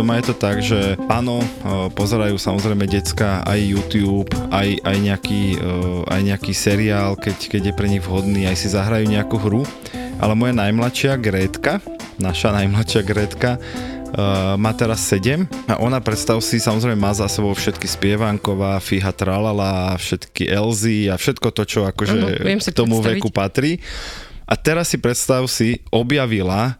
doma je to tak, že áno, e, pozerajú samozrejme decka aj YouTube, aj, aj, nejaký, e, aj nejaký seriál, keď, keď je pre nich vhodný, aj si zahrajú nejakú hru. Ale moja najmladšia Grétka, naša najmladšia Grétka, Uh, má teraz 7 a ona, predstav si, samozrejme má za sebou všetky spievanková, Fiha Tralala, všetky Elzy a všetko to, čo akože viem si k tomu predstaviť. veku patrí. A teraz si predstav si, objavila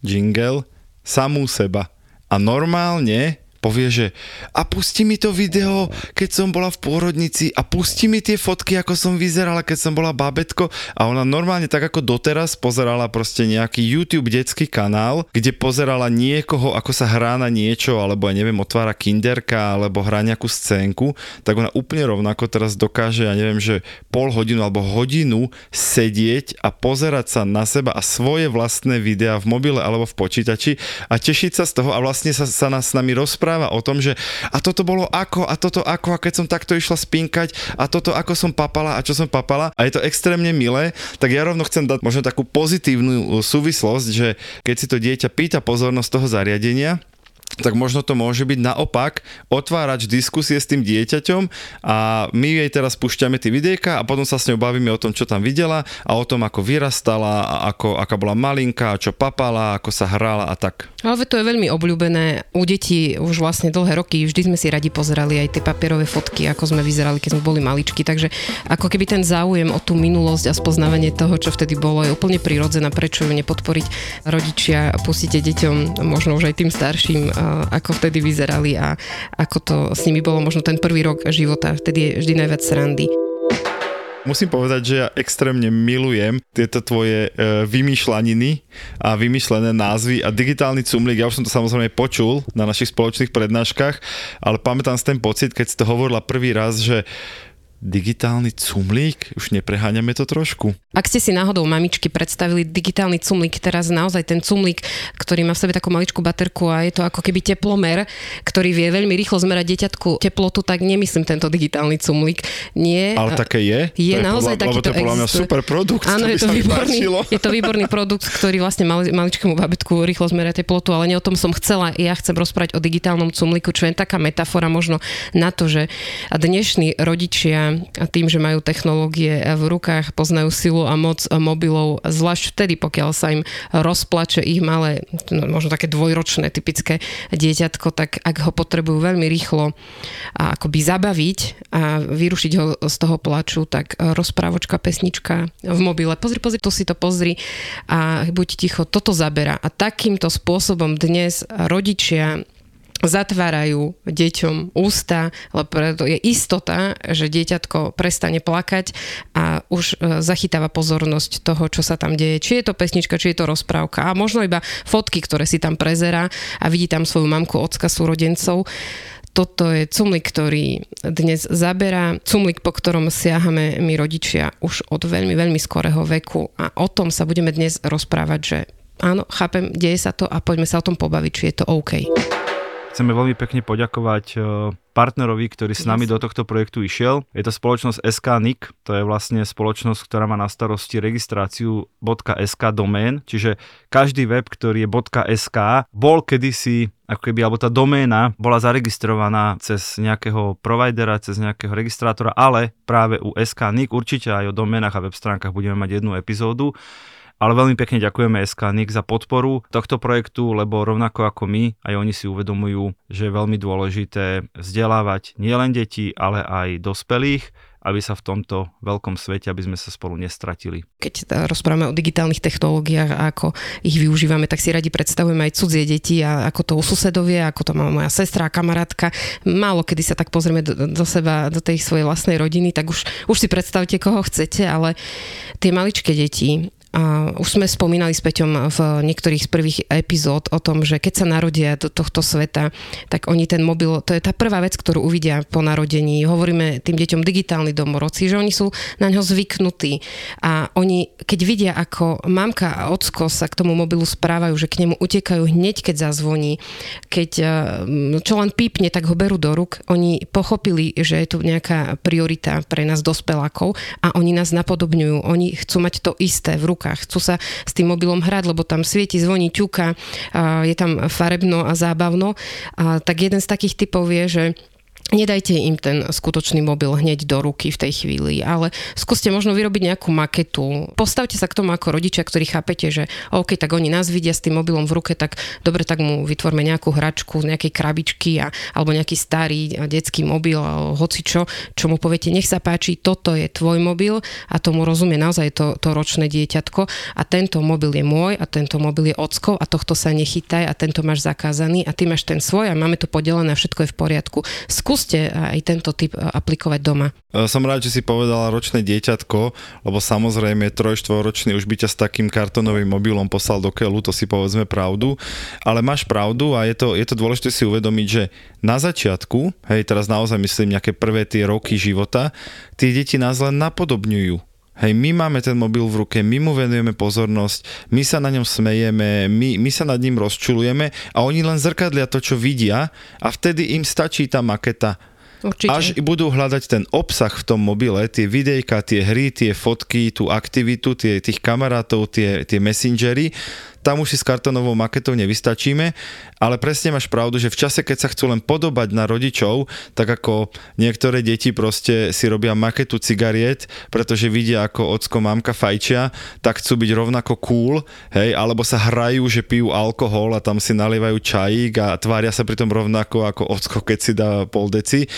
jingle samú seba. A normálne povie, že a pusti mi to video, keď som bola v pôrodnici a pusti mi tie fotky, ako som vyzerala, keď som bola babetko a ona normálne tak ako doteraz pozerala proste nejaký YouTube detský kanál, kde pozerala niekoho, ako sa hrá na niečo, alebo ja neviem, otvára kinderka, alebo hrá nejakú scénku, tak ona úplne rovnako teraz dokáže, ja neviem, že pol hodinu alebo hodinu sedieť a pozerať sa na seba a svoje vlastné videá v mobile alebo v počítači a tešiť sa z toho a vlastne sa, sa nás s nami rozpráva o tom, že a toto bolo ako a toto ako a keď som takto išla spinkať a toto ako som papala a čo som papala. A je to extrémne milé, tak ja rovno chcem dať možno takú pozitívnu súvislosť, že keď si to dieťa pýta pozornosť toho zariadenia, tak možno to môže byť naopak otvárač diskusie s tým dieťaťom a my jej teraz púšťame tie videjka a potom sa s ňou bavíme o tom, čo tam videla a o tom, ako vyrastala, a ako, aká bola malinká, čo papala, ako sa hrala a tak. Ale to je veľmi obľúbené. U detí už vlastne dlhé roky vždy sme si radi pozerali aj tie papierové fotky, ako sme vyzerali, keď sme boli maličky. Takže ako keby ten záujem o tú minulosť a spoznávanie toho, čo vtedy bolo, je úplne prirodzené. Prečo ju nepodporiť rodičia a pustíte deťom, možno už aj tým starším, ako vtedy vyzerali a ako to s nimi bolo možno ten prvý rok života. Vtedy je vždy najviac srandy. Musím povedať, že ja extrémne milujem tieto tvoje e, vymýšľaniny a vymyšlené názvy a digitálny cumlík, ja už som to samozrejme počul na našich spoločných prednáškach, ale pamätám si ten pocit, keď si to hovorila prvý raz, že digitálny cumlík, už nepreháňame to trošku. Ak ste si náhodou mamičky predstavili digitálny cumlík, teraz naozaj ten cumlík, ktorý má v sebe takú maličkú baterku a je to ako keby teplomer, ktorý vie veľmi rýchlo zmerať dieťatku teplotu, tak nemyslím tento digitálny cumlík. Nie. Ale také je? Je to naozaj podľa, takýto to je podľa mňa super produkt. Áno, je to, výborný, páčilo. je to výborný produkt, ktorý vlastne mali, maličkému babetku rýchlo zmeria teplotu, ale nie o tom som chcela. Ja chcem rozprávať o digitálnom cumlíku, čo je taká metafora možno na to, že dnešní rodičia a tým, že majú technológie v rukách, poznajú silu a moc mobilov, zvlášť vtedy, pokiaľ sa im rozplače ich malé, no, možno také dvojročné typické dieťatko, tak ak ho potrebujú veľmi rýchlo a akoby zabaviť a vyrušiť ho z toho plaču, tak rozprávočka, pesnička v mobile. Pozri, pozri, tu si to pozri a buď ticho, toto zabera. A takýmto spôsobom dnes rodičia zatvárajú deťom ústa, lebo je istota, že dieťatko prestane plakať a už e, zachytáva pozornosť toho, čo sa tam deje. Či je to pesnička, či je to rozprávka a možno iba fotky, ktoré si tam prezerá a vidí tam svoju mamku, ocka, súrodencov. Toto je cumlik, ktorý dnes zaberá, cumlik, po ktorom siahame my rodičia už od veľmi, veľmi skorého veku a o tom sa budeme dnes rozprávať, že áno, chápem, deje sa to a poďme sa o tom pobaviť, či je to OK. Chceme veľmi pekne poďakovať e, partnerovi, ktorý s nami do tohto projektu išiel. Je to spoločnosť SKNIC, to je vlastne spoločnosť, ktorá má na starosti registráciu .sk domén, čiže každý web, ktorý je .sk, bol kedysi ako keby, alebo tá doména bola zaregistrovaná cez nejakého providera, cez nejakého registrátora, ale práve u SKNIC, určite aj o doménach a web stránkach budeme mať jednu epizódu. Ale veľmi pekne ďakujeme SKNIC za podporu tohto projektu, lebo rovnako ako my, aj oni si uvedomujú, že je veľmi dôležité vzdelávať nielen deti, ale aj dospelých, aby sa v tomto veľkom svete, aby sme sa spolu nestratili. Keď rozprávame o digitálnych technológiách a ako ich využívame, tak si radi predstavujeme aj cudzie deti a ako to u susedovie, ako to má moja sestra a kamarátka. Málo kedy sa tak pozrieme do, do seba, do tej svojej vlastnej rodiny, tak už, už si predstavte, koho chcete, ale tie maličké deti A už sme spomínali s Peťom v niektorých z prvých epizód o tom, že keď sa narodia do tohto sveta, tak oni ten mobil, to je tá prvá vec, ktorú uvidia po narodení. Hovoríme tým deťom digitálni domorodci, že oni sú na ňo zvyknutí a oni, keď vidia, ako mamka a ocko sa k tomu mobilu správajú, že k nemu utekajú hneď, keď zazvoní, keď eh, čo len pípne, tak ho berú do ruk, oni pochopili, že je tu nejaká priorita pre nás dospelákov a oni nás napodobňujú. Oni chcú mať to isté v rukách, chcú sa s tým mobilom hrať, lebo tam svieti, zvoní, ťuka, je tam farebno a zábavno. A tak jeden z takých typov je, že Nedajte im ten skutočný mobil hneď do ruky v tej chvíli, ale skúste možno vyrobiť nejakú maketu. Postavte sa k tomu ako rodičia, ktorí chápete, že OK, tak oni nás vidia s tým mobilom v ruke, tak dobre, tak mu vytvorme nejakú hračku z nejakej krabičky a, alebo nejaký starý detský mobil, hoci čo, čo mu poviete, nech sa páči, toto je tvoj mobil a tomu rozumie naozaj to, to ročné dieťatko a tento mobil je môj a tento mobil je ockov a tohto sa nechytaj a tento máš zakázaný a ty máš ten svoj a máme to podelené a všetko je v poriadku. Skús skúste aj tento typ aplikovať doma. E, som rád, že si povedala ročné dieťatko, lebo samozrejme trojštvoročný už by ťa s takým kartonovým mobilom poslal do keľu, to si povedzme pravdu, ale máš pravdu a je to, je to dôležité si uvedomiť, že na začiatku, hej, teraz naozaj myslím nejaké prvé tie roky života, tie deti nás len napodobňujú. Hej, my máme ten mobil v ruke, my mu venujeme pozornosť, my sa na ňom smejeme, my, my sa nad ním rozčulujeme a oni len zrkadlia to, čo vidia a vtedy im stačí tá maketa. Určite. Až budú hľadať ten obsah v tom mobile, tie videjka, tie hry, tie fotky, tú aktivitu, tie, tých kamarátov, tie, tie messengery, tam už si s kartonovou maketou nevystačíme, ale presne máš pravdu, že v čase, keď sa chcú len podobať na rodičov, tak ako niektoré deti proste si robia maketu cigariet, pretože vidia, ako ocko mamka fajčia, tak chcú byť rovnako cool, hej, alebo sa hrajú, že pijú alkohol a tam si nalievajú čajík a tvária sa pritom rovnako ako ocko, keď si dá pol deci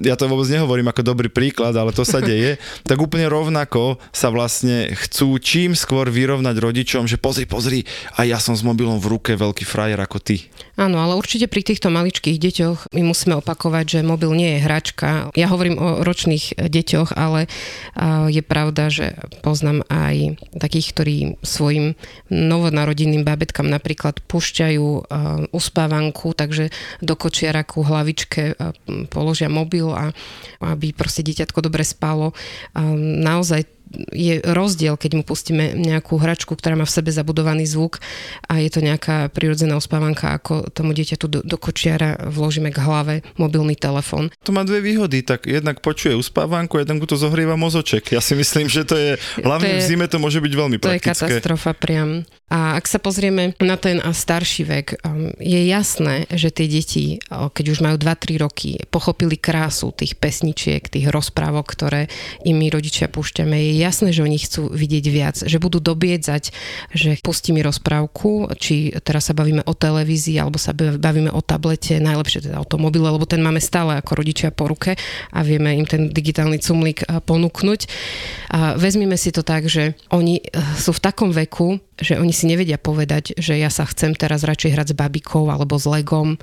ja to vôbec nehovorím ako dobrý príklad, ale to sa deje, tak úplne rovnako sa vlastne chcú čím skôr vyrovnať rodičom, že pozri, pozri, a ja som s mobilom v ruke veľký frajer ako ty. Áno, ale určite pri týchto maličkých deťoch my musíme opakovať, že mobil nie je hračka. Ja hovorím o ročných deťoch, ale je pravda, že poznám aj takých, ktorí svojim novonarodiným babetkám napríklad púšťajú uspávanku, takže do kočiaraku hlavičke položia mobil a aby proste dieťatko dobre spalo. Naozaj je rozdiel, keď mu pustíme nejakú hračku, ktorá má v sebe zabudovaný zvuk a je to nejaká prirodzená uspávanka, ako tomu dieťaťu do, do kočiara vložíme k hlave mobilný telefón. To má dve výhody, tak jednak počuje uspávanku, jednak mu to zohrieva mozoček. Ja si myslím, že to je, hlavne to je, v zime to môže byť veľmi praktické. To je katastrofa priam. A ak sa pozrieme na ten starší vek, um, je jasné, že tie deti, keď už majú 2-3 roky, pochopili krásu tých pesničiek, tých rozprávok, ktoré im my rodičia púšťame. Je jasné, že oni chcú vidieť viac, že budú dobiedzať, že pustí mi rozprávku, či teraz sa bavíme o televízii, alebo sa bavíme o tablete, najlepšie teda o tom mobile, lebo ten máme stále ako rodičia po ruke a vieme im ten digitálny cumlík ponúknuť. A vezmime si to tak, že oni eh, sú v takom veku, že oni si nevedia povedať, že ja sa chcem teraz radšej hrať s babikou alebo s legom,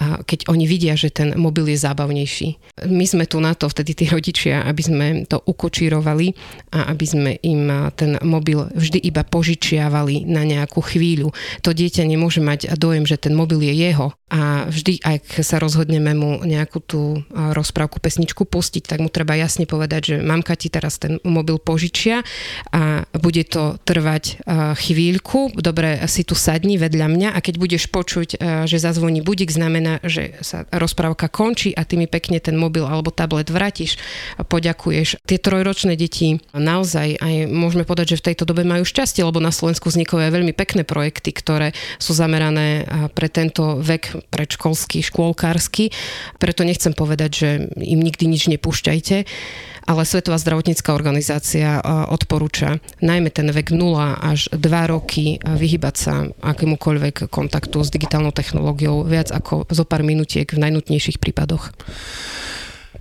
keď oni vidia, že ten mobil je zábavnejší. My sme tu na to, vtedy tí rodičia, aby sme to ukočírovali a aby sme im ten mobil vždy iba požičiavali na nejakú chvíľu. To dieťa nemôže mať dojem, že ten mobil je jeho a vždy, ak sa rozhodneme mu nejakú tú rozprávku, pesničku pustiť, tak mu treba jasne povedať, že mamka ti teraz ten mobil požičia a bude to trvať chvíľku, dobre si tu sadni vedľa mňa a keď budeš počuť, že zazvoní budík, znamená, že sa rozprávka končí a ty mi pekne ten mobil alebo tablet vrátiš, poďakuješ. Tie trojročné deti naozaj aj môžeme povedať, že v tejto dobe majú šťastie, lebo na Slovensku vznikajú aj veľmi pekné projekty, ktoré sú zamerané pre tento vek predškolský, škôlkársky. Preto nechcem povedať, že im nikdy nič nepúšťajte, ale Svetová zdravotnícká organizácia odporúča najmä ten vek 0 až 2 roky vyhybať sa akémukoľvek kontaktu s digitálnou technológiou viac ako zo pár minutiek v najnutnejších prípadoch.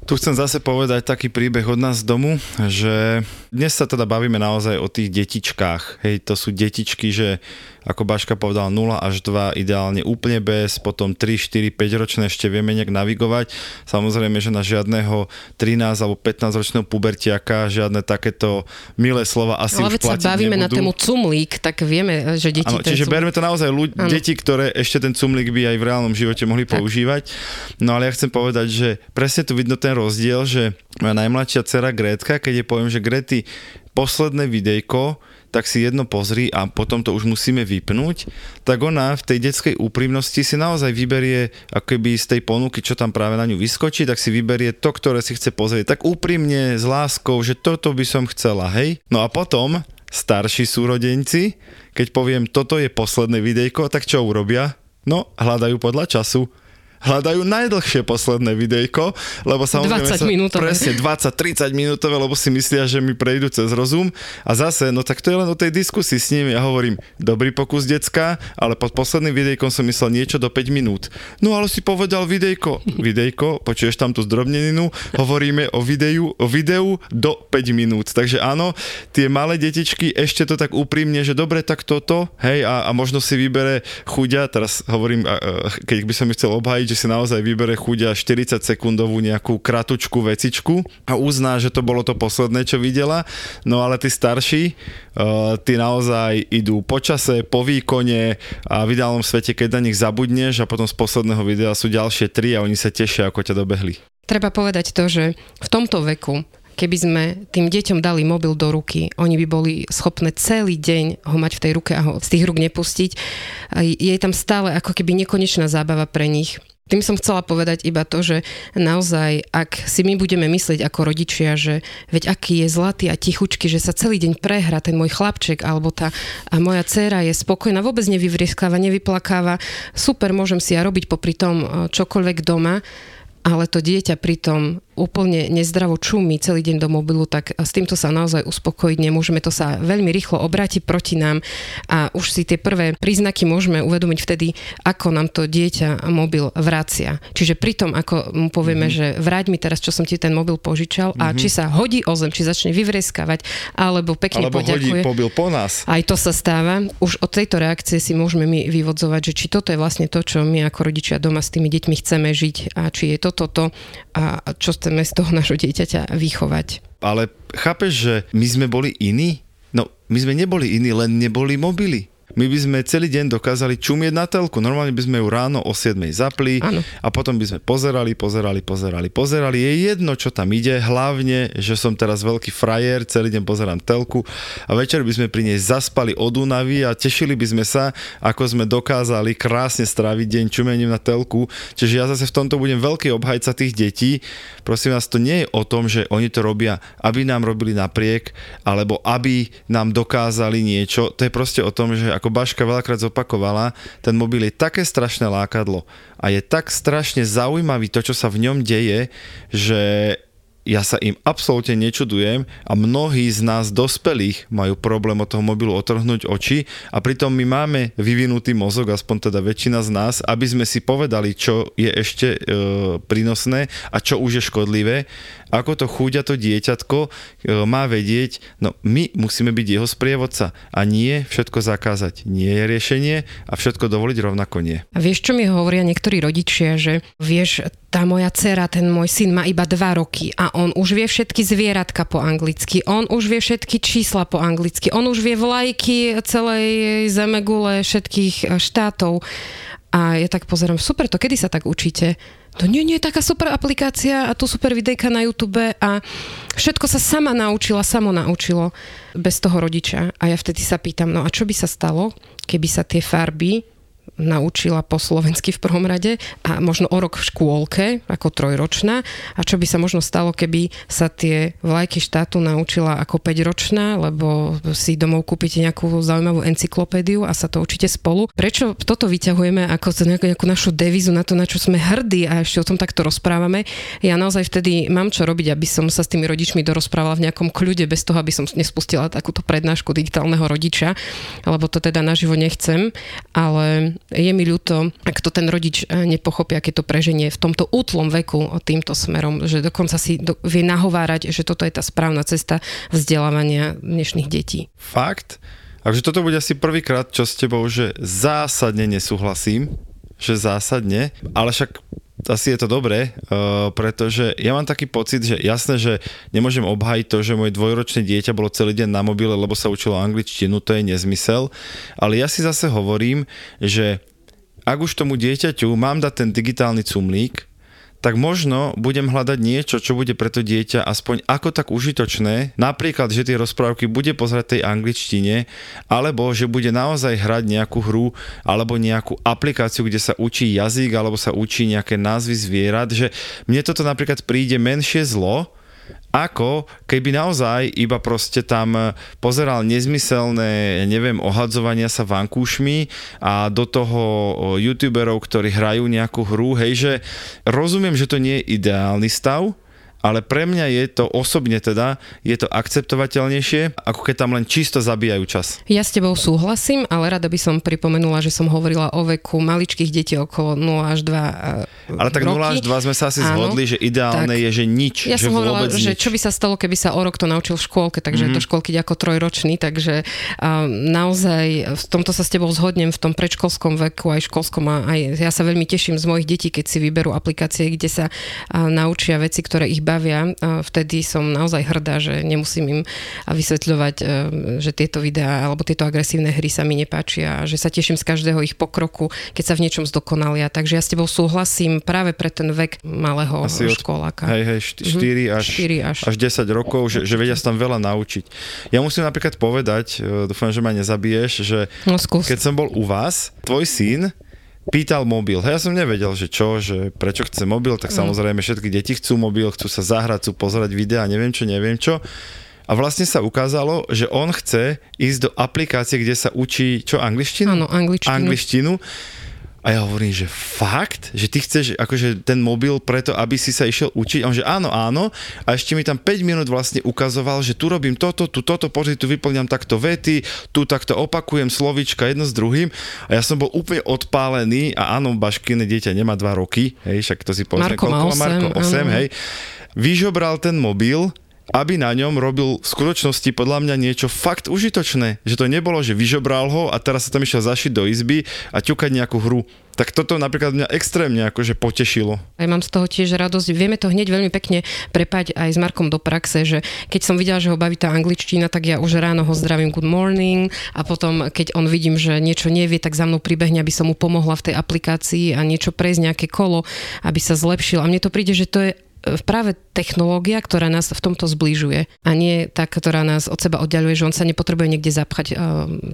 Tu chcem zase povedať taký príbeh od nás z domu, že dnes sa teda bavíme naozaj o tých detičkách. Hej, to sú detičky, že ako Baška povedal 0 až 2 ideálne úplne bez, potom 3, 4, 5 ročné ešte vieme nejak navigovať. Samozrejme, že na žiadneho 13 alebo 15 ročného pubertiaka žiadne takéto milé slova asi Ale už veď sa platiť bavíme na nebudú. tému cumlík, tak vieme, že deti ten čiže cumlík- berme to naozaj ľudí, deti, ktoré ešte ten cumlík by aj v reálnom živote mohli Tak. používať. No ale ja chcem povedať, že presne tu vidno ten rozdiel, že moja najmladšia dcera Grétka, keď je poviem, že Grety, posledné videjko, tak si jedno pozri a potom to už musíme vypnúť, tak ona v tej detskej úprimnosti si naozaj vyberie ako keby z tej ponuky, čo tam práve na ňu vyskočí, tak si vyberie to, ktoré si chce pozrieť. Tak úprimne, s láskou, že toto by som chcela, hej? No a potom starší súrodenci, keď poviem, toto je posledné videjko, tak čo urobia? No, hľadajú podľa času. Hľadajú najdlhšie posledné videjko, lebo samozrejme 20 sa, minútové. presne 20-30 minútové, lebo si myslia, že mi prejdú cez rozum a zase, no tak to je len o tej diskusii s nimi. Ja hovorím, dobrý pokus decka, ale pod posledným videjkom som myslel niečo do 5 minút. No ale si povedal videjko. Videjko, počuješ tam tú zdrobneninu, hovoríme o videu, o videu do 5 minút. Takže áno, tie malé detičky ešte to tak úprimne, že dobre, tak toto, hej, a, a možno si vybere chuďa, teraz hovorím, keď by som ju chcel obhájiť, že si naozaj vybere chuďa 40 sekundovú nejakú kratučku vecičku a uzná, že to bolo to posledné, čo videla. No ale tí starší, uh, tí naozaj idú po čase, po výkone a v ideálnom svete, keď na nich zabudneš a potom z posledného videa sú ďalšie tri a oni sa tešia, ako ťa dobehli. Treba povedať to, že v tomto veku keby sme tým deťom dali mobil do ruky, oni by boli schopné celý deň ho mať v tej ruke a ho z tých rúk nepustiť. Je tam stále ako keby nekonečná zábava pre nich. Tým som chcela povedať iba to, že naozaj, ak si my budeme myslieť ako rodičia, že veď aký je zlatý a tichučky, že sa celý deň prehrá ten môj chlapček alebo tá a moja dcéra je spokojná, vôbec nevyvrieskáva, nevyplakáva, super, môžem si ja robiť popri tom eh, čokoľvek doma, ale to dieťa pritom úplne nezdravo čumí celý deň do mobilu, tak s týmto sa naozaj uspokojiť nemôžeme. To sa veľmi rýchlo obráti proti nám a už si tie prvé príznaky môžeme uvedomiť vtedy, ako nám to dieťa mobil vracia. Čiže pri tom, ako mu povieme, mm-hmm. že vráť mi teraz, čo som ti ten mobil požičal mm-hmm. a či sa hodí o zem, či začne vyvrieskavať, alebo pekne Alebo hodí poďakuje. pobil po nás. Aj to sa stáva. Už od tejto reakcie si môžeme my vyvodzovať, že či toto je vlastne to, čo my ako rodičia doma s tými deťmi chceme žiť a či je toto to a čo chceme z toho našho dieťaťa vychovať. Ale chápeš, že my sme boli iní? No, my sme neboli iní, len neboli mobily. My by sme celý deň dokázali čumieť na telku. Normálne by sme ju ráno o 7 zapli Áno. a potom by sme pozerali, pozerali, pozerali, pozerali. Je jedno, čo tam ide, hlavne, že som teraz veľký frajer, celý deň pozerám telku a večer by sme pri nej zaspali od únavy a tešili by sme sa, ako sme dokázali krásne stráviť deň čumením na telku. Čiže ja zase v tomto budem veľký obhajca tých detí. Prosím vás, to nie je o tom, že oni to robia, aby nám robili napriek, alebo aby nám dokázali niečo. To je proste o tom, že ako Baška veľakrát zopakovala, ten mobil je také strašné lákadlo a je tak strašne zaujímavý to, čo sa v ňom deje, že ja sa im absolútne nečudujem a mnohí z nás dospelých majú problém od toho mobilu otrhnúť oči a pritom my máme vyvinutý mozog, aspoň teda väčšina z nás, aby sme si povedali, čo je ešte e, prínosné a čo už je škodlivé. Ako to chúďa to dieťatko e, má vedieť, no my musíme byť jeho sprievodca a nie všetko zakázať. Nie je riešenie a všetko dovoliť rovnako nie. A vieš, čo mi hovoria niektorí rodičia, že vieš, tá moja dcera, ten môj syn má iba dva roky a on už vie všetky zvieratka po anglicky, on už vie všetky čísla po anglicky, on už vie vlajky celej zemegule všetkých e, štátov. A ja tak pozerám, super, to kedy sa tak učíte? To nie, nie, taká super aplikácia a tu super videjka na YouTube a všetko sa sama naučila, samo naučilo bez toho rodiča. A ja vtedy sa pýtam, no a čo by sa stalo, keby sa tie farby naučila po slovensky v prvom rade a možno o rok v škôlke, ako trojročná. A čo by sa možno stalo, keby sa tie vlajky štátu naučila ako 5-ročná, lebo si domov kúpite nejakú zaujímavú encyklopédiu a sa to učíte spolu. Prečo toto vyťahujeme ako nejakú, nejakú našu devizu na to, na čo sme hrdí a ešte o tom takto rozprávame? Ja naozaj vtedy mám čo robiť, aby som sa s tými rodičmi dorozprávala v nejakom kľude, bez toho, aby som nespustila takúto prednášku digitálneho rodiča, lebo to teda naživo nechcem, ale je mi ľúto, ak to ten rodič e, nepochopí, aké to preženie v tomto útlom veku týmto smerom, že dokonca si do, vie nahovárať, že toto je tá správna cesta vzdelávania dnešných detí. Fakt? Takže toto bude asi prvýkrát, čo s tebou, že zásadne nesúhlasím, že zásadne, ale však asi je to dobré, uh, pretože ja mám taký pocit, že jasné, že nemôžem obhajiť to, že moje dvojročné dieťa bolo celý deň na mobile, lebo sa učilo angličtinu, to je nezmysel, ale ja si zase hovorím, že ak už tomu dieťaťu mám dať ten digitálny cumlík, tak možno budem hľadať niečo, čo bude pre to dieťa aspoň ako tak užitočné. Napríklad, že tie rozprávky bude pozerať tej angličtine, alebo že bude naozaj hrať nejakú hru, alebo nejakú aplikáciu, kde sa učí jazyk, alebo sa učí nejaké názvy zvierat, že mne toto napríklad príde menšie zlo, ako keby naozaj iba proste tam pozeral nezmyselné, neviem, ohadzovania sa vankúšmi a do toho youtuberov, ktorí hrajú nejakú hru, hej, že rozumiem, že to nie je ideálny stav, ale pre mňa je to osobne teda, je to akceptovateľnejšie, ako keď tam len čisto zabíjajú čas. Ja s tebou súhlasím, ale rada by som pripomenula, že som hovorila o veku maličkých detí okolo 0 až 2 e, Ale tak roky. 0 až 2 sme sa asi Áno, zhodli, že ideálne tak, je, že nič. Ja že som hovorila, vôbec že nič. čo by sa stalo, keby sa o rok to naučil v škôlke, takže mm-hmm. je to školky ako trojročný, takže uh, naozaj v tomto sa s tebou zhodnem v tom predškolskom veku, aj školskom a aj ja sa veľmi teším z mojich detí, keď si vyberú aplikácie, kde sa uh, naučia veci, ktoré ich bavia. Vtedy som naozaj hrdá, že nemusím im vysvetľovať, e, že tieto videá alebo tieto agresívne hry sa mi nepáčia a že sa teším z každého ich pokroku, keď sa v niečom zdokonalia. Takže ja s tebou súhlasím práve pre ten vek malého Asi školáka. Hej, hej, 4 až, 4 až, až 10 rokov, že, že vedia sa tam veľa naučiť. Ja musím napríklad povedať, e, dúfam, že ma nezabiješ, že no, keď som bol u vás, tvoj syn pýtal mobil. Ja som nevedel, že čo, že prečo chce mobil, tak mm. samozrejme všetky deti chcú mobil, chcú sa zahrať, chcú pozerať videa, neviem čo, neviem čo. A vlastne sa ukázalo, že on chce ísť do aplikácie, kde sa učí, čo, angličtinu? Áno, angličtinu. Angličtinu a ja hovorím, že fakt? Že ty chceš akože ten mobil preto, aby si sa išiel učiť? A on že áno, áno. A ešte mi tam 5 minút vlastne ukazoval, že tu robím toto, tu toto, pozri, tu vyplňam takto vety, tu takto opakujem slovička jedno s druhým. A ja som bol úplne odpálený a áno, Baškine dieťa nemá 2 roky, hej, však to si povedzme, Marko má 8, Marko 8, hej. Vyžobral ten mobil, aby na ňom robil v skutočnosti podľa mňa niečo fakt užitočné. Že to nebolo, že vyžobral ho a teraz sa tam išiel zašiť do izby a ťukať nejakú hru. Tak toto napríklad mňa extrémne akože potešilo. Ja mám z toho tiež radosť. Vieme to hneď veľmi pekne prepať aj s Markom do praxe, že keď som videla, že ho baví tá angličtina, tak ja už ráno ho zdravím good morning a potom, keď on vidím, že niečo nevie, tak za mnou pribehne, aby som mu pomohla v tej aplikácii a niečo prejsť nejaké kolo, aby sa zlepšil. A mne to príde, že to je práve technológia, ktorá nás v tomto zbližuje a nie tá, ktorá nás od seba oddialuje, že on sa nepotrebuje niekde zapchať eh,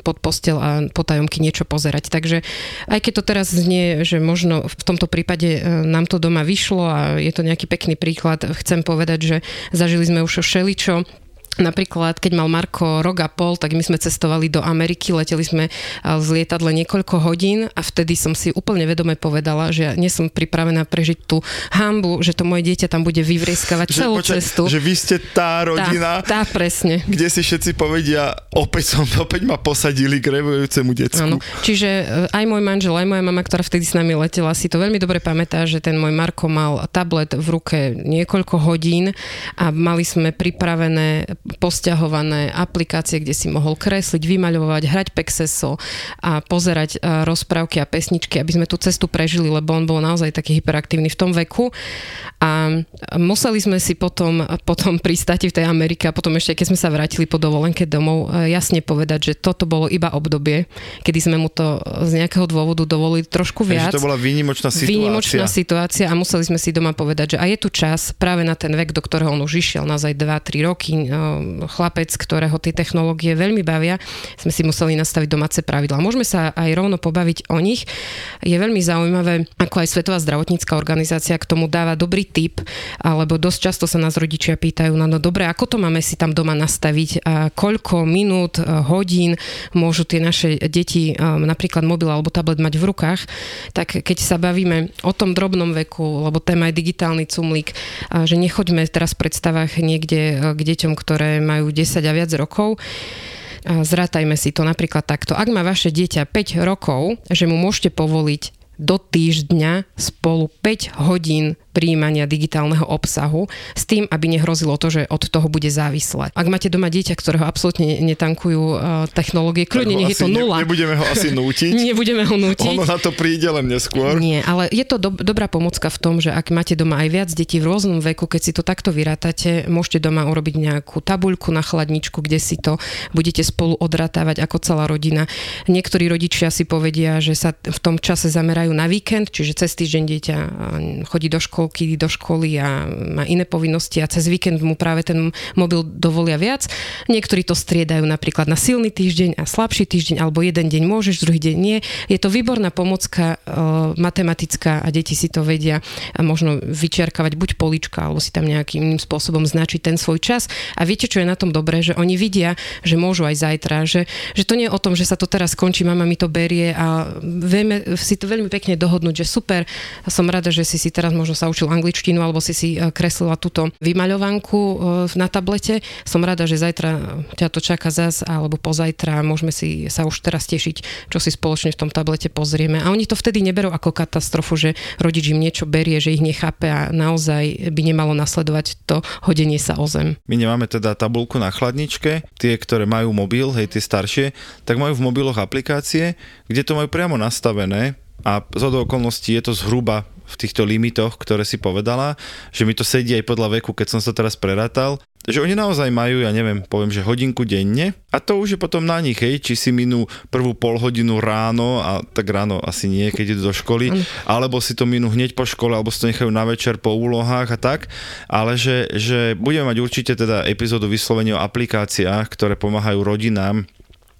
pod postel a potajomky niečo pozerať. Takže aj keď to teraz znie, že možno v tomto prípade eh, nám to doma vyšlo a je to nejaký pekný príklad, chcem povedať, že zažili sme už všeličo, Napríklad, keď mal Marko rok a pol, tak my sme cestovali do Ameriky, leteli sme z lietadle niekoľko hodín a vtedy som si úplne vedome povedala, že ja nie som pripravená prežiť tú hambu, že to moje dieťa tam bude vyvrieskavať že, celú poča- cestu. Že vy ste tá rodina, tá, tá presne. kde si všetci povedia, opäť som, opäť ma posadili k revujúcemu decku. Áno. Čiže e, aj môj manžel, aj moja mama, ktorá vtedy s nami letela, si to veľmi dobre pamätá, že ten môj Marko mal tablet v ruke niekoľko hodín a mali sme pripravené posťahované aplikácie, kde si mohol kresliť, vymaľovať, hrať pexeso a pozerať e, rozprávky a pesničky, aby sme tú cestu prežili, lebo on bol naozaj taký hyperaktívny v tom veku. A museli sme si potom, potom pristáti v tej Amerike a potom ešte, keď sme sa vrátili po dovolenke domov, e, jasne povedať, že toto bolo iba obdobie, kedy sme mu to z nejakého dôvodu dovolili trošku viac. Takže to bola výnimočná situácia. Výnimočná situácia a museli sme si doma povedať, že a je tu čas práve na ten vek, do ktorého on už išiel, naozaj 2-3 roky, chlapec, ktorého tie technológie veľmi bavia, sme si museli nastaviť domáce pravidlá. Môžeme sa aj rovno pobaviť o nich. Je veľmi zaujímavé, ako aj Svetová zdravotnícká organizácia k tomu dáva dobrý tip, alebo dosť často sa nás rodičia pýtajú, no, no dobre, ako to máme si tam doma nastaviť, a koľko minút, hodín môžu tie naše deti napríklad mobil alebo tablet mať v rukách, tak keď sa bavíme o tom drobnom veku, lebo téma je digitálny cumlík, že nechoďme teraz v predstavách niekde k deťom, ktoré majú 10 a viac rokov, zrátajme si to napríklad takto. Ak má vaše dieťa 5 rokov, že mu môžete povoliť do týždňa spolu 5 hodín príjmania digitálneho obsahu s tým, aby nehrozilo to, že od toho bude závislé. Ak máte doma dieťa, ktorého absolútne netankujú uh, technológie, kľudne nech je to nula. Ne, nebudeme ho asi nútiť. nebudeme ho nútiť. Ono na to príde len neskôr. Nie, ale je to do, dobrá pomocka v tom, že ak máte doma aj viac detí v rôznom veku, keď si to takto vyrátate, môžete doma urobiť nejakú tabuľku na chladničku, kde si to budete spolu odratávať ako celá rodina. Niektorí rodičia si povedia, že sa v tom čase zamerajú na víkend, čiže cez týždeň dieťa chodí do školky do školy a má iné povinnosti a cez víkend mu práve ten mobil dovolia viac. Niektorí to striedajú napríklad na silný týždeň a slabší týždeň, alebo jeden deň môžeš, druhý deň nie. Je to výborná pomocka uh, matematická a deti si to vedia a možno vyčiarkavať buď polička, alebo si tam nejakým iným spôsobom značiť ten svoj čas. A viete, čo je na tom dobré, že oni vidia, že môžu aj zajtra, že, že to nie je o tom, že sa to teraz skončí, mama mi to berie a vieme si to veľmi pekne dohodnúť, že super, som rada, že si si teraz možno sa učil angličtinu alebo si si e, kreslila túto vymaľovanku e, na tablete. Som rada, že zajtra ťa to čaká zas alebo pozajtra môžeme si sa už teraz tešiť, čo si spoločne v tom tablete pozrieme. A oni to vtedy neberú ako katastrofu, že rodič im niečo berie, že ich nechápe a naozaj by nemalo nasledovať to hodenie sa o zem. My nemáme teda tabulku na chladničke, tie, ktoré majú mobil, hej, tie staršie, tak majú v mobiloch aplikácie, kde to majú priamo nastavené a z okolností je to zhruba v týchto limitoch, ktoré si povedala, že mi to sedí aj podľa veku, keď som sa teraz prerátal, že oni naozaj majú, ja neviem, poviem, že hodinku denne. A to už je potom na nich, hej, či si minú prvú pol hodinu ráno a tak ráno asi nie, keď idú do školy, alebo si to minú hneď po škole, alebo si to nechajú na večer po úlohách a tak, ale že, že budeme mať určite teda epizódu vyslovene o aplikáciách, ktoré pomáhajú rodinám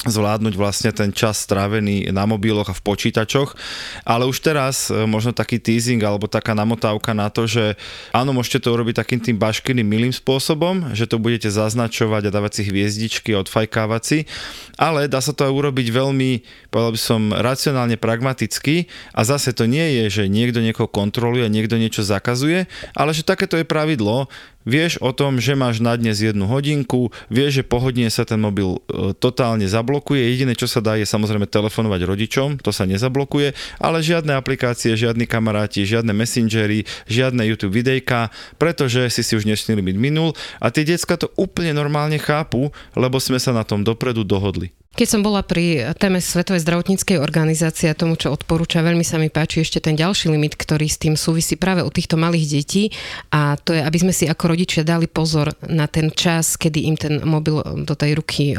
zvládnuť vlastne ten čas strávený na mobiloch a v počítačoch. Ale už teraz e, možno taký teasing alebo taká namotávka na to, že áno, môžete to urobiť takým tým baškyným milým spôsobom, že to budete zaznačovať a dávať si hviezdičky, odfajkávať si, ale dá sa to aj urobiť veľmi, povedal by som, racionálne pragmaticky a zase to nie je, že niekto niekoho kontroluje, niekto niečo zakazuje, ale že takéto je pravidlo, vieš o tom, že máš na dnes jednu hodinku, vieš, že pohodne sa ten mobil e, totálne zablokuje. Jediné, čo sa dá, je samozrejme telefonovať rodičom, to sa nezablokuje, ale žiadne aplikácie, žiadni kamaráti, žiadne messengery, žiadne YouTube videjka, pretože si si už dnešný limit minul a tie decka to úplne normálne chápu, lebo sme sa na tom dopredu dohodli. Keď som bola pri téme Svetovej zdravotníckej organizácie a tomu, čo odporúča, veľmi sa mi páči ešte ten ďalší limit, ktorý s tým súvisí práve u týchto malých detí a to je, aby sme si ako rodičia dali pozor na ten čas, kedy im ten mobil do tej ruky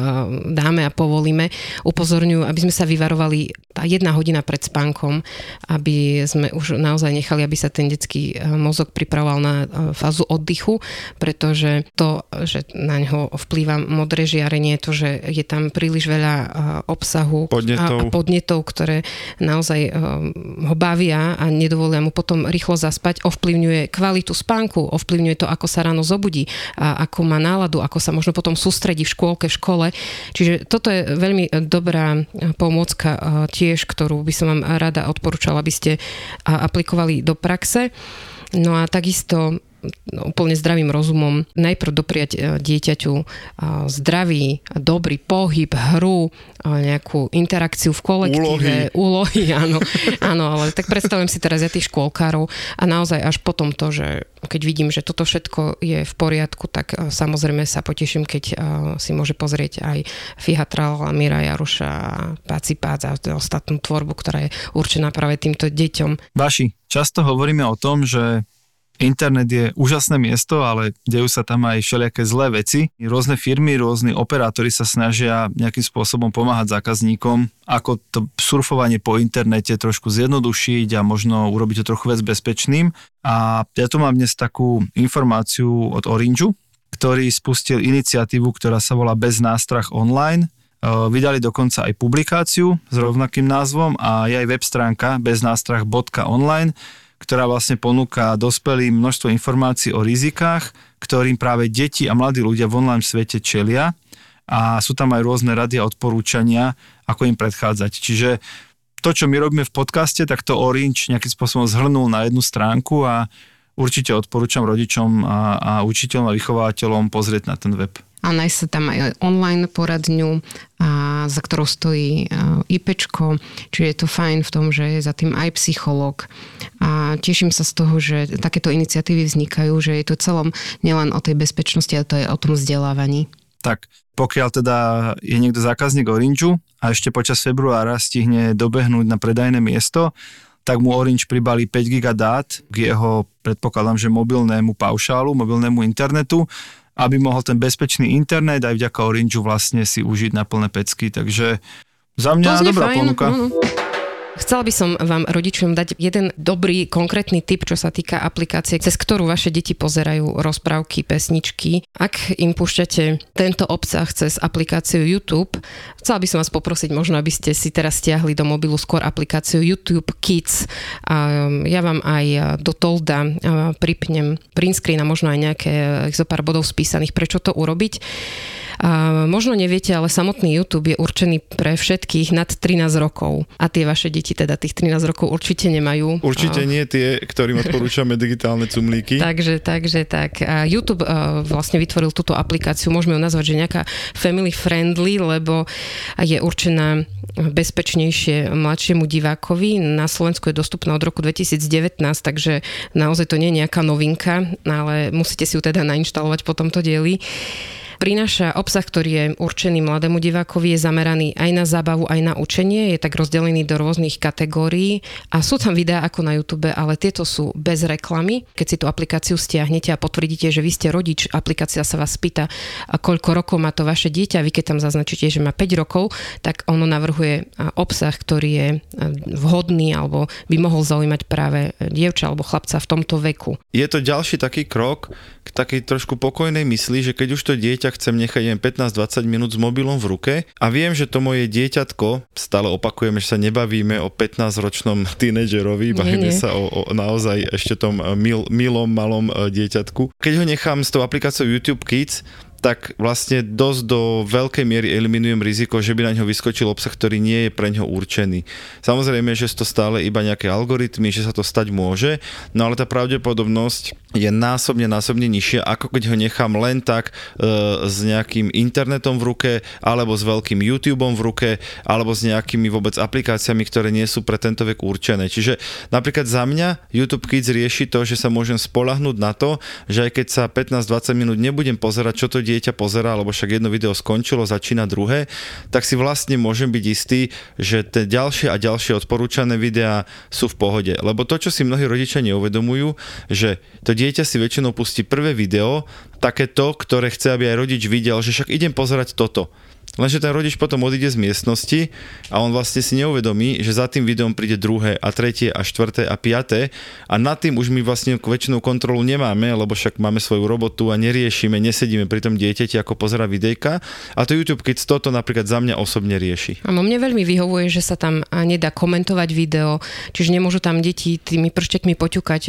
dáme a povolíme. Upozorňujú, aby sme sa vyvarovali tá jedna hodina pred spánkom, aby sme už naozaj nechali, aby sa ten detský mozog pripravoval na fázu oddychu, pretože to, že na ňo vplýva modré žiarenie, to, že je tam príliš veľa veľa obsahu podnetov. A, a podnetov, ktoré naozaj ho bavia a nedovolia mu potom rýchlo zaspať, ovplyvňuje kvalitu spánku, ovplyvňuje to, ako sa ráno zobudí, a ako má náladu, ako sa možno potom sústredí v škôlke, v škole. Čiže toto je veľmi dobrá pomôcka tiež, ktorú by som vám rada odporúčala, aby ste aplikovali do praxe. No a takisto úplne zdravým rozumom najprv dopriať e, dieťaťu e, zdravý, dobrý pohyb, hru, e, nejakú interakciu v kolektíve, úlohy, úlohy áno, áno, ale tak predstavujem si teraz ja tých škôlkárov a naozaj až potom to, že keď vidím, že toto všetko je v poriadku, tak samozrejme sa poteším, keď si môže pozrieť aj Fihatral, Mira Jaruša, Páci Pác a ostatnú tvorbu, ktorá je určená práve týmto deťom. Vaši, často hovoríme o tom, že Internet je úžasné miesto, ale dejú sa tam aj všelijaké zlé veci. Rôzne firmy, rôzni operátori sa snažia nejakým spôsobom pomáhať zákazníkom, ako to surfovanie po internete trošku zjednodušiť a možno urobiť to trochu viac bezpečným. A ja tu mám dnes takú informáciu od Orangeu, ktorý spustil iniciatívu, ktorá sa volá Bez nástrach online. E, vydali dokonca aj publikáciu s rovnakým názvom a je aj web stránka beznástrach.online, ktorá vlastne ponúka dospelým množstvo informácií o rizikách, ktorým práve deti a mladí ľudia v online svete čelia a sú tam aj rôzne rady a odporúčania, ako im predchádzať. Čiže to, čo my robíme v podcaste, tak to Orange nejakým spôsobom zhrnul na jednu stránku a určite odporúčam rodičom a, a učiteľom a vychovateľom pozrieť na ten web. a nájsť sa tam aj online poradňu, a za ktorou stojí IPčko, čiže je to fajn v tom, že je za tým aj psychológ. A teším sa z toho, že takéto iniciatívy vznikajú, že je to celom nielen o tej bezpečnosti, ale to je o tom vzdelávaní. Tak pokiaľ teda je niekto zákazník Orange a ešte počas februára stihne dobehnúť na predajné miesto, tak mu Orange pribali 5 giga dát k jeho, predpokladám, že mobilnému paušálu, mobilnému internetu aby mohol ten bezpečný internet aj vďaka Orange vlastne si užiť na plné pecky. Takže za mňa dobrá fajn. ponuka. No. Chcela by som vám rodičom dať jeden dobrý konkrétny tip, čo sa týka aplikácie, cez ktorú vaše deti pozerajú rozprávky, pesničky. Ak im púšťate tento obsah cez aplikáciu YouTube, chcela by som vás poprosiť možno, aby ste si teraz stiahli do mobilu skôr aplikáciu YouTube Kids. A um, ja vám aj do Tolda pripnem print screen a možno aj nejaké zo pár bodov spísaných, prečo to urobiť. A možno neviete, ale samotný YouTube je určený pre všetkých nad 13 rokov. A tie vaše deti teda tých 13 rokov určite nemajú. Určite a... nie tie, ktorým odporúčame digitálne cumlíky. takže, takže tak. A YouTube uh, vlastne vytvoril túto aplikáciu, môžeme ju nazvať, že nejaká family friendly, lebo je určená bezpečnejšie mladšiemu divákovi. Na Slovensku je dostupná od roku 2019, takže naozaj to nie je nejaká novinka, ale musíte si ju teda nainštalovať po tomto dieli. Prináša obsah, ktorý je určený mladému divákovi, je zameraný aj na zábavu, aj na učenie, je tak rozdelený do rôznych kategórií a sú tam videá ako na YouTube, ale tieto sú bez reklamy. Keď si tú aplikáciu stiahnete a potvrdíte, že vy ste rodič, aplikácia sa vás pýta, koľko rokov má to vaše dieťa, vy keď tam zaznačíte, že má 5 rokov, tak ono navrhuje obsah, ktorý je vhodný alebo by mohol zaujímať práve dievča alebo chlapca v tomto veku. Je to ďalší taký krok k takej trošku pokojnej mysli, že keď už to dieťa dieťa chcem nechať jen 15-20 minút s mobilom v ruke a viem, že to moje dieťatko, stále opakujeme, že sa nebavíme o 15-ročnom tínedžerovi, bavíme sa o, o naozaj ešte tom mil, milom malom e, dieťatku. Keď ho nechám s tou aplikáciou YouTube Kids, tak vlastne dosť do veľkej miery eliminujem riziko, že by na ňo vyskočil obsah, ktorý nie je pre ňo určený. Samozrejme, že to stále iba nejaké algoritmy, že sa to stať môže, no ale tá pravdepodobnosť je násobne, násobne nižšia, ako keď ho nechám len tak e, s nejakým internetom v ruke, alebo s veľkým YouTubeom v ruke, alebo s nejakými vôbec aplikáciami, ktoré nie sú pre tento vek určené. Čiže napríklad za mňa YouTube Kids rieši to, že sa môžem spolahnúť na to, že aj keď sa 15-20 minút nebudem pozerať, čo to dieťa pozera, lebo však jedno video skončilo, začína druhé, tak si vlastne môžem byť istý, že tie ďalšie a ďalšie odporúčané videá sú v pohode. Lebo to, čo si mnohí rodičia neuvedomujú, že to dieťa si väčšinou pustí prvé video, také to, ktoré chce, aby aj rodič videl, že však idem pozerať toto. Lenže ten rodič potom odíde z miestnosti a on vlastne si neuvedomí, že za tým videom príde druhé a tretie a štvrté a piaté a nad tým už my vlastne väčšinou kontrolu nemáme, lebo však máme svoju robotu a neriešime, nesedíme pri tom dieťati, ako pozera videjka. A to YouTube keď toto napríklad za mňa osobne rieši. Áno, mne veľmi vyhovuje, že sa tam nedá komentovať video, čiže nemôžu tam deti tými prštekmi poťukať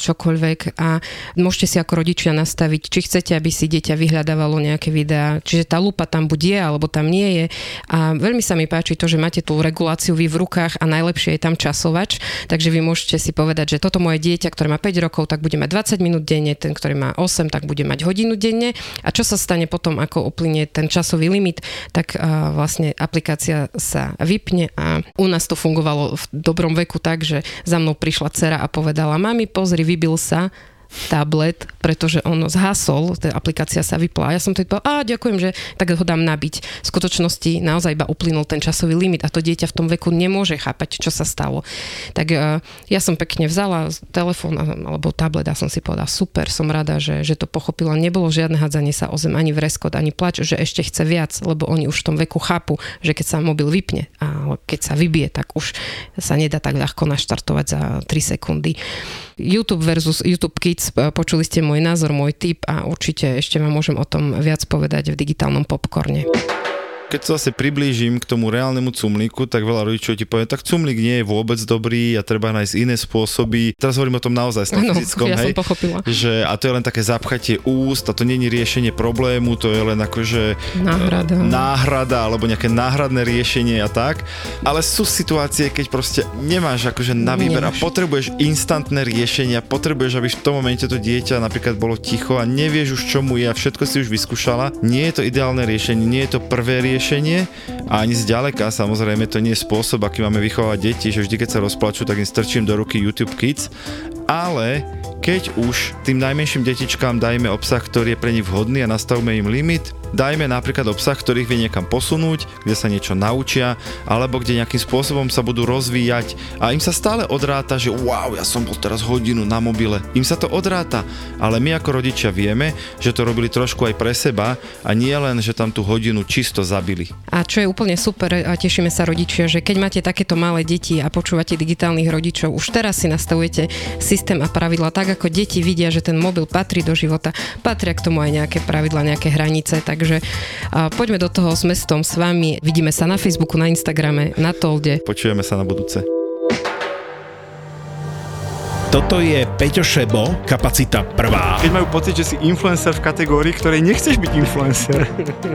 čokoľvek. A môžete si ako rodičia nastaviť, či chcete, aby si dieťa vyhľadávalo nejaké videá, čiže tá lupa tam bude, alebo alebo tam nie je. A veľmi sa mi páči to, že máte tú reguláciu vy v rukách a najlepšie je tam časovač, takže vy môžete si povedať, že toto moje dieťa, ktoré má 5 rokov, tak bude mať 20 minút denne, ten, ktorý má 8, tak bude mať hodinu denne. A čo sa stane potom, ako uplynie ten časový limit, tak uh, vlastne aplikácia sa vypne a u nás to fungovalo v dobrom veku tak, že za mnou prišla dcera a povedala, mami, pozri, vybil sa, tablet, pretože on zhasol, tá aplikácia sa vypla. Ja som to povedal, a ďakujem, že tak ho dám nabiť. V skutočnosti naozaj iba uplynul ten časový limit a to dieťa v tom veku nemôže chápať, čo sa stalo. Tak uh, ja som pekne vzala telefón alebo tablet a som si povedala, super, som rada, že, že to pochopila. Nebolo žiadne hádzanie sa o zem, ani vreskot, ani plač, že ešte chce viac, lebo oni už v tom veku chápu, že keď sa mobil vypne a keď sa vybije, tak už sa nedá tak ľahko naštartovať za 3 sekundy. YouTube versus YouTube Kids, e, počuli ste môj názor, môj tip a určite ešte vám môžem o tom viac povedať v digitálnom popcorne. Keď sa zase priblížim k tomu reálnemu cumlíku, tak veľa rodičov ti povie, tak cumlík nie je vôbec dobrý a treba nájsť iné spôsoby. Teraz hovorím o tom naozaj fyzickom, ja hej, som pochopila. že a to je len také zapchatie úst a to není riešenie problému, to je len akože Náhrada. náhrada alebo nejaké náhradné riešenie a tak. Ale sú situácie, keď proste nemáš akože na výber a potrebuješ instantné riešenia, potrebuješ, aby v tom momente to dieťa napríklad bolo ticho a nevieš už čo mu je a všetko si už vyskúšala. Nie je to ideálne riešenie, nie je to prvé riešenie a ani zďaleka samozrejme to nie je spôsob, aký máme vychovať deti, že vždy keď sa rozplačú, tak im strčím do ruky YouTube Kids, ale keď už tým najmenším detičkám dajme obsah, ktorý je pre nich vhodný a nastavme im limit, dajme napríklad obsah, ktorý ich vie niekam posunúť, kde sa niečo naučia, alebo kde nejakým spôsobom sa budú rozvíjať a im sa stále odráta, že wow, ja som bol teraz hodinu na mobile. Im sa to odráta, ale my ako rodičia vieme, že to robili trošku aj pre seba a nie len, že tam tú hodinu čisto zabili. A čo je úplne super, a tešíme sa rodičia, že keď máte takéto malé deti a počúvate digitálnych rodičov, už teraz si nastavujete systém a pravidla tak, ako deti vidia, že ten mobil patrí do života, patria k tomu aj nejaké pravidla, nejaké hranice, takže a poďme do toho s mestom s vami. Vidíme sa na Facebooku, na Instagrame, na Tolde. Počujeme sa na budúce. Toto je Peťo Šebo, kapacita prvá. Keď majú pocit, že si influencer v kategórii, ktorej nechceš byť influencer.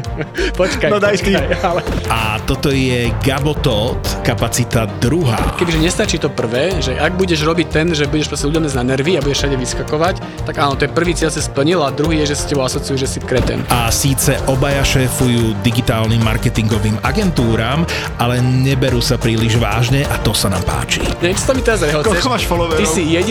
Počkaj, No daj ty. počkaj, ale A toto je Gabo Todd, kapacita druhá. kebyže nestačí to prvé, že ak budeš robiť ten, že budeš proste ľuďom na nervy a budeš všade vyskakovať, tak áno, to je prvý cieľ si splnil a druhý je, že s tebou asociujú, že si kreten. A síce obaja šéfujú digitálnym marketingovým agentúram, ale neberú sa príliš vážne a to sa nám páči. Niečo sa mi teraz rehoceš. Koľko máš followerov? Ty si jediný,